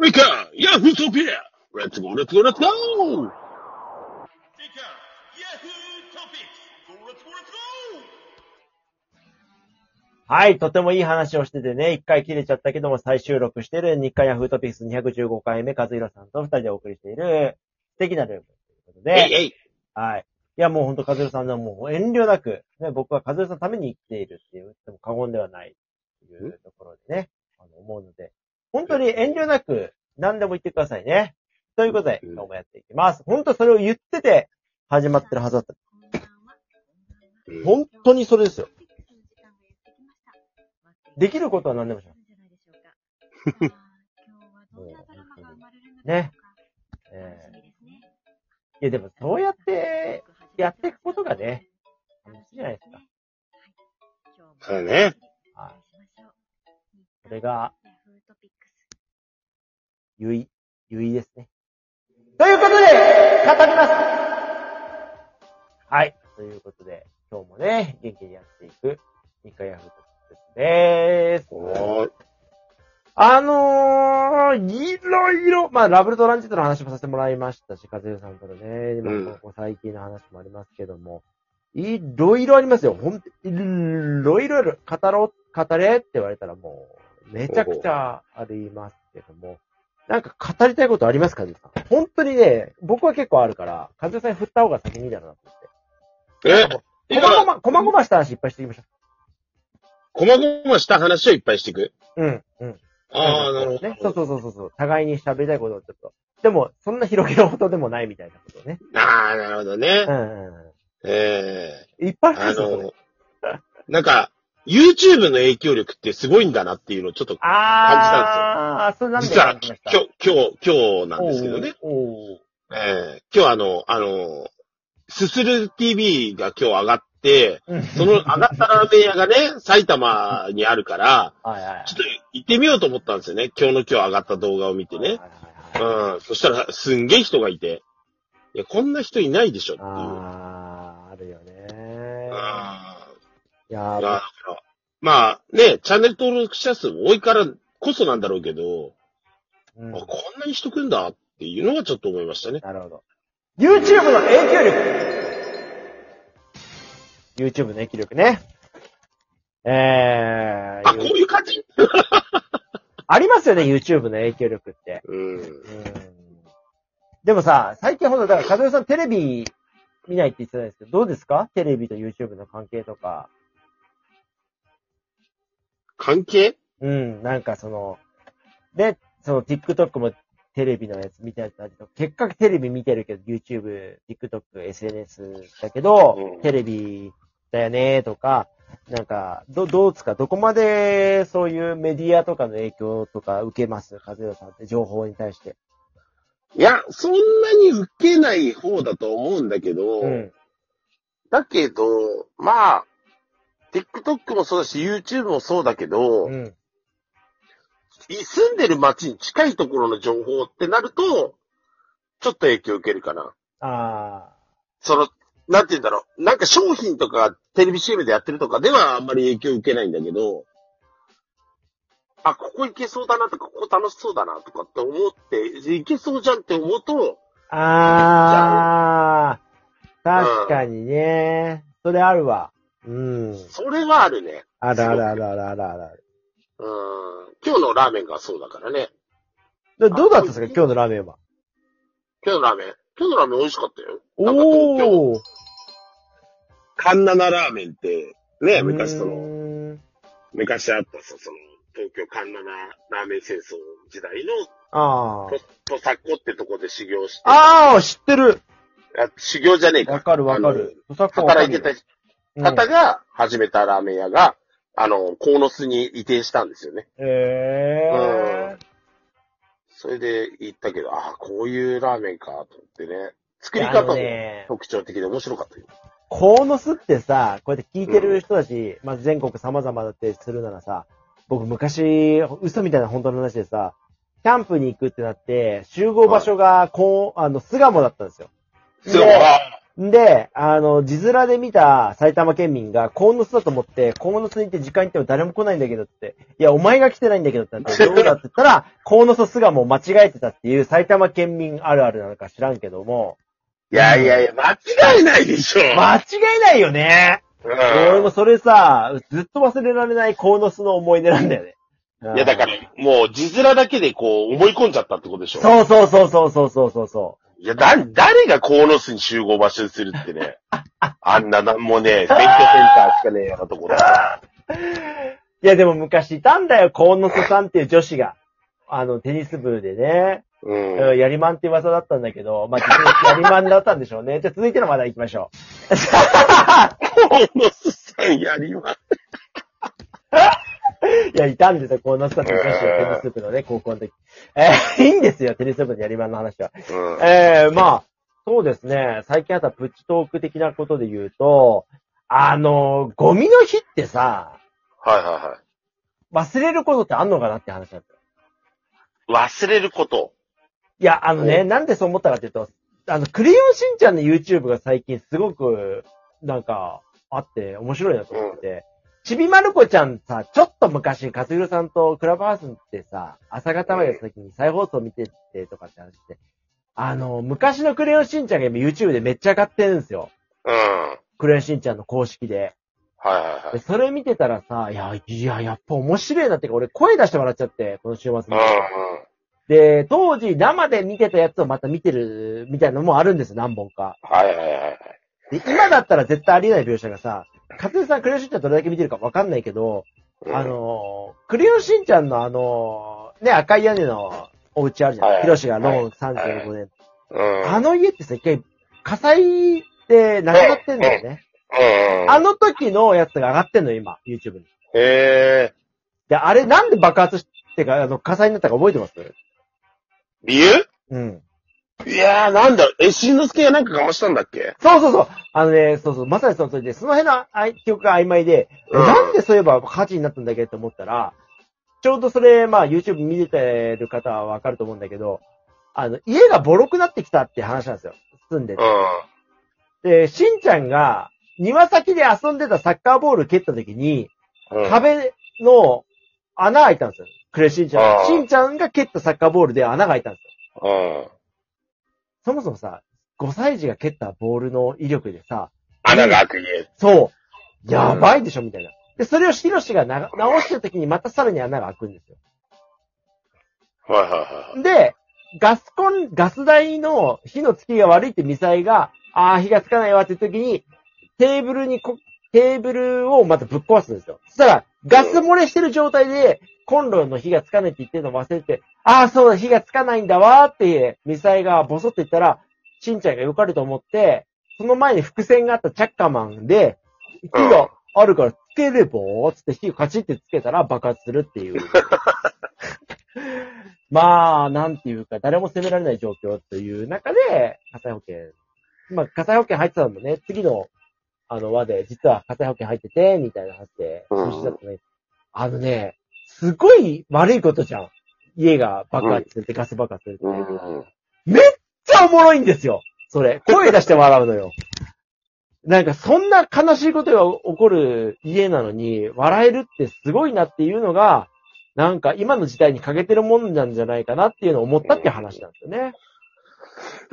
We can! Yahoo Topia! Let's go, let's go, let's go! はい、とてもいい話をしててね、一回切れちゃったけども再収録してる日刊ヤフートピックス215回目、和弘さんと二人でお送りしている素敵なルームということで、えいえい。はい。いや、もうほんと和弘さんのもう遠慮なく、ね、僕は和弘さんのために生きているって言っても過言ではないというところでね、あの思うので、本当に遠慮なく何でも言ってくださいね。ということで、うん今日もやっていきます。本当それを言ってて始まってるはずだった。うん本当にそれですよ。できることは何でもします。ね。えーいや、でもそうやってやっていくことがね、楽しいじゃないですか。そうだね。はい。それが、ゆい、ゆいですね。ということで、語りますはい。ということで、今日もね、元気にやっていく、日課ヤフートでーす。おーあのー、いろいろ、まあ、ラブルトランジットの話もさせてもらいましたし、和代さんとのね、今、うんここ最近の話もありますけども、いろいろありますよ。ほんと、いろいろある。語ろう、語れって言われたらもう、めちゃくちゃありますけども、なんか語りたいことありますか。本当にね、僕は結構あるから、和代さんに振った方が先にだろうなと思って。え？こまご今、ま、こまごました話いっぱいしていきましょこまごました話をいっぱいしていく？う。うん、うん。ああ、なるほど。ね。そうそうそうそうそう。互いに喋りたいことをちょっと。でも、そんな広げるほどでもないみたいなことをね。ああ、なるほどねう。んうんうええん。いっぱいありあますよ、それの、なんか、YouTube の影響力ってすごいんだなっていうのをちょっと、あー、それなんで実は今日、今日、今日なんですけどね。ええ今日あの、あの、すする TV が今日上がって、うんその上がったラーメン屋がね、埼玉にあるから、はいはいはい。ちょっと行ってみようと思ったんですよね。今日の今日上がった動画を見てね。はいはいはいはい。うん。そしたら、すんげえ人がいて。いや、こんな人いないでしょっていう。あー、あるよねやー、ーいやだからまあね、チャンネル登録者数も多いからこそなんだろうけど、うんあこんなに人来んだっていうのはちょっと思いましたね。なるほど。YouTube の影響力 !YouTube の影響力ね。えー、あ、こういう感じ？ありますよね、YouTube の影響力って。うん。うんでもさ、最近ほど、だから、和代さんテレビ見ないって言ってたんですけど、どうですか？テレビと YouTube の関係とか。関係？うん、なんかその、で、その TikTok もテレビのやつ見てたりとか、結果テレビ見てるけど、YouTube、TikTok、SNS だけど、うんテレビだよねとか、なんか、ど、どうですか？どこまでそういうメディアとかの影響とか受けます？和代さんって情報に対して。いや、そんなに受けない方だと思うんだけど、うん。だけど、まあ、TikTok もそうだし、YouTube もそうだけど、うん。住んでる街に近いところの情報ってなると、ちょっと影響受けるかな。あその、なんて言うんだろう。なんか商品とかテレビ CM でやってるとかではあんまり影響受けないんだけど、あ、ここ行けそうだなとか、ここ楽しそうだなとかって思って、行けそうじゃんって思うと、あ。ああ。確かにね。それあるわ。うん。それはあるね。あるあるあるあるあるあるある。うん。今日のラーメンがそうだからね。でどうだったんですか？今日のラーメンは。今日のラーメン？今日のラーメン美味しかったよ。おー。カンナナラーメンって、ね、昔そうの、昔あったさ、その、東京カンナナラーメン戦争時代の、あー。と、とさっこってとこで修行して、あー、知ってる。あ修行じゃねえか。わかるわかる。働いてたた方が始めたラーメン屋が、あの、鴻巣に移転したんですよね。えー。それで行ったけど、ああ、こういうラーメンか、と思ってね。作り方もね、特徴的で面白かったよ。鴻巣ってさ、こうやって聞いてる人たち、まあ、全国様々だってするならさ、僕昔、嘘みたいな本当の話でさ、キャンプに行くってなって、集合場所が、こう、あの、巣鴨だったんですよ。そう、であで、あの、字面で見た埼玉県民が、鴻巣だと思って、鴻巣に行って時間行っても誰も来ないんだけどって、いや、お前が来てないんだけどってなって、どうだって言ったら、鴻巣巣鴨間違えてたっていう埼玉県民あるあるなのか知らんけども、いやいやいや、間違いないでしょ。間違いないよねうん俺もそれさ、ずっと忘れられない鴻巣の思い出なんだよね。いや、だから、もう、字面だけでこう、思い込んじゃったってことでしょ。そうそうそうそうそうそうそうそいや、だ、誰が鴻巣に集合場所にするってね。あんな、なんもね、免許センターしかねえようなとこだ。う。いや、でも昔いたんだよ、鴻巣さんっていう女子が。あの、テニス部でね。うん。うんやりまんって噂だったんだけど、まあ、実際やりまんだったんでしょうね。じゃあ続いての話題行きましょ 鴻巣さんやりまう。いや、いたんですよ、鴻巣さんっていう女子がテニス部のね、高校の時。えー、いいんですよ、テニス部のやりまんの話は。うん。えー、まあ、そうですね。最近あったプチトーク的なことで言うと、あの、ゴミの日ってさ、はいはいはい。忘れることってあんのかなって話なんですよ。忘れること。いや、あのね、なんでそう思ったかっていうと、あの、クレヨンしんちゃんの YouTube が最近すごく、なんか、あって面白いなと思ってて、ちびまる子ちゃんさ、ちょっと昔、かつひろさんとクラブハウスってさ、朝方までやった時に再放送見ててとかって話して、あの、昔のクレヨンしんちゃんが今 YouTube でめっちゃ上がってるんですよ。うん。はいクレヨンしんちゃんの公式で。はいはい。でそれ見てたらさ、いや、いや、やっぱ面白いなってか、俺声出して笑っちゃって、この週末に。うんで、当時生で見てたやつをまた見てるみたいなのもあるんですよ、何本か。はいはいはいはい。で、今だったら絶対ありえない描写がさ、かつさんクレヨンしんちゃんどれだけ見てるかわかんないけど、うんあ、のー、クレヨンしんちゃんのあのー、ね、赤い屋根のお家あるじゃん。はいヒロシがローンはい35年。うん。あの家ってさ、一回火災で亡くなってんだよね。うん。あの時のやつが上がってんの、今、YouTube に。へえ。で、あれなんで爆発してか、あの、火災になったか覚えてます？理由？うん。いやー、なんだえ、しんのすけがなんかかましたんだっけ？そうそうそう。あのね、そうそう、まさにその通りで、その辺のあい記憶が曖昧で、うんなんでそういえば火事になったんだっけって思ったら、ちょうどそれ、まあ YouTube 見てる方はわかると思うんだけど、あの、家がボロくなってきたって話なんですよ。住んでて。で、しんちゃんが、庭先で遊んでたサッカーボール蹴った時に、うん。うん。壁の穴開いたんですよ。クレしんちゃん。あーしんちゃんが蹴ったサッカーボールで穴が開いたんですよ。うん。そもそもさ、5歳児が蹴ったボールの威力でさ、穴が開く家。そう。やばいでしょ、みたいな。で、それをヒロシがな直した時にまたさらに穴が開くんですよ。はいはいはい。で、ガスコン、ガス台の火のつきが悪いってミサイが、ああ、火がつかないわって時に、テーブルにこ、テーブルをまたぶっ壊すんですよ。そしたら、ガス漏れしてる状態で、コンロの火がつかないって言ってるのを忘れて、ああ、そうだ、火がつかないんだわーって、ミサイがボソって言ったら、しんちゃんが良かれと思って、その前に伏線があったチャッカマンで、火があるからつければーつって火をカチってつけたら爆発するっていう。まあ、なんていうか、誰も責められない状況という中で、火災保険。まあ、火災保険入ってたのもね、次の、あの輪で、実は火災保険入ってて、みたいな話で、うん。あのね、すごい悪いことじゃん。家が爆発するって、ガス爆発するって。うん。めっちゃおもろいんですよそれ。声出して笑うのよ。なんか、そんな悲しいことが起こる家なのに、笑えるってすごいなっていうのが、なんか今の時代に欠けてるもんなんじゃないかなっていうのを思ったっていう話なんですよね。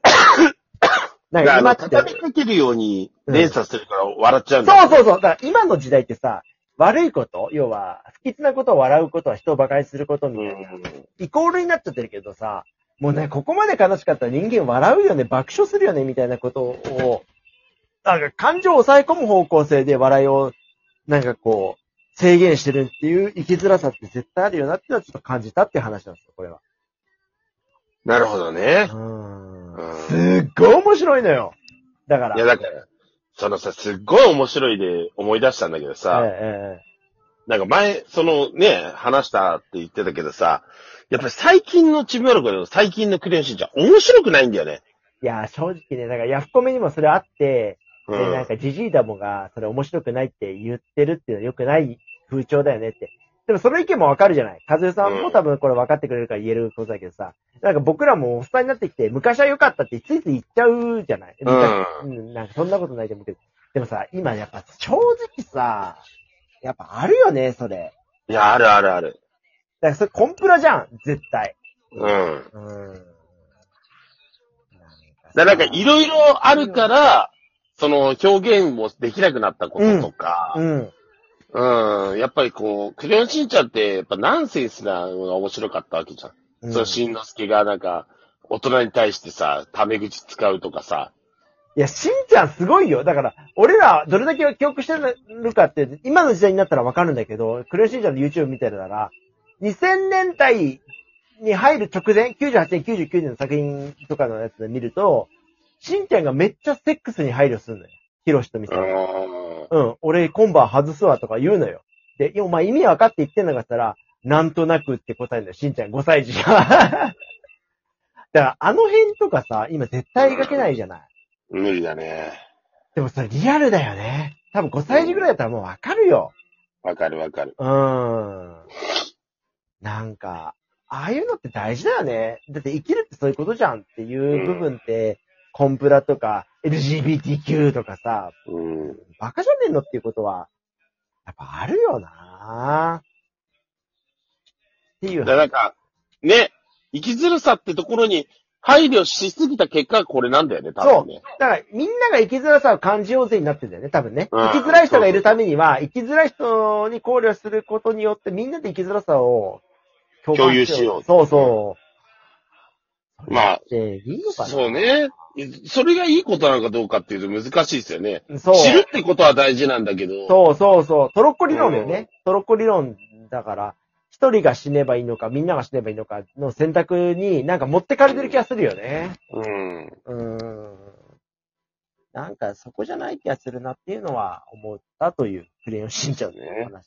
なんか今って、畳みかけるように連鎖するから笑っちゃうんだそうそうそう。だから今の時代ってさ、悪いこと、要は、不吉なことを笑うことは人を馬鹿にすることみたいな、イコールになっちゃってるけどさ、もうね、ここまで悲しかったら人間笑うよね、爆笑するよね、みたいなことを、なんか感情を抑え込む方向性で笑いを、なんかこう、制限してるっていう生きづらさって絶対あるよなっていうのはちょっと感じたって話なんですよ、これは。なるほどね。うんうんすっごい面白いのよ。だから。いや、だから、そのさ、すっごい面白いで思い出したんだけどさ、えええなんか前、そのね、話したって言ってたけどさ、やっぱり最近のちびまる子の最近のクレヨンしんちゃん面白くないんだよね。えいや、正直ね、なんかヤフコメにもそれあって、で、うん。なんかジジイダモがそれ面白くないって言ってるっていうのは良くない風潮だよねって。でもその意見もわかるじゃない。和代さんも多分これ分かってくれるから言えることだけどさ、なんか僕らもおっさんになってきて、昔は良かったってついつい言っちゃうじゃない？うんうん、なんかそんなことないと思うけど。でもさ、今やっぱ正直さ、やっぱあるよね、それ。いや、あるあるある。だからそれコンプラじゃん、絶対。うん。うん。だからなんかいろいろあるから、その表現もできなくなったこととか、うん。うん、やっぱりこう、クレヨンしんちゃんって、やっぱナンセンスなのが面白かったわけじゃん。うんそのしんのすけがなんか、大人に対してさ、タメ口使うとかさ。いや、しんちゃんすごいよ。だから、俺らどれだけ記憶してるかって、今の時代になったらわかるんだけど、クレヨンしんちゃんの YouTube 見てるなら、2000年代に入る直前、98年、99年の作品とかのやつで見ると、しんちゃんがめっちゃセックスに配慮するのよ。ヒロシとミサうが。ん。うん、俺今晩外すわとか言うのよ。で、お前意味分かって言ってんのかったら、なんとなくって答えるのよ。しんちゃん5歳児が。だから、あの辺とかさ、今絶対描けないじゃない。無理だね。でもそれリアルだよね。多分5歳児ぐらいだったらもうわかるよ。わかるわかる。うーん。なんか、ああいうのって大事だよね。だって生きるってそういうことじゃんっていう部分って、コンプラとか LGBTQ とかさ、うん。バカじゃねえのっていうことは、やっぱあるよなっていうだからなんか、ね、生きづらさってところに配慮しすぎた結果がこれなんだよね、多分ね。だから、みんなが生きづらさを感じようぜになってんだよね、多分ね。うん生きづらい人がいるためには、生きづらい人に考慮することによって、みんなで生きづらさを共有しようそうそう。まあで、いいのかなそう。ね。それがいいことなのかどうかっていうと難しいですよね。そう。知るってことは大事なんだけど。そうそうそう。トロッコ理論だよね。トロッコ理論だから、一人が死ねばいいのか、みんなが死ねばいいのかの選択になんか持ってかれてる気がするよね。うん。うーん。なんかそこじゃない気がするなっていうのは思ったというクレヨンしんちゃんのお話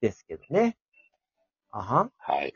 ですけどね。あはん？はい。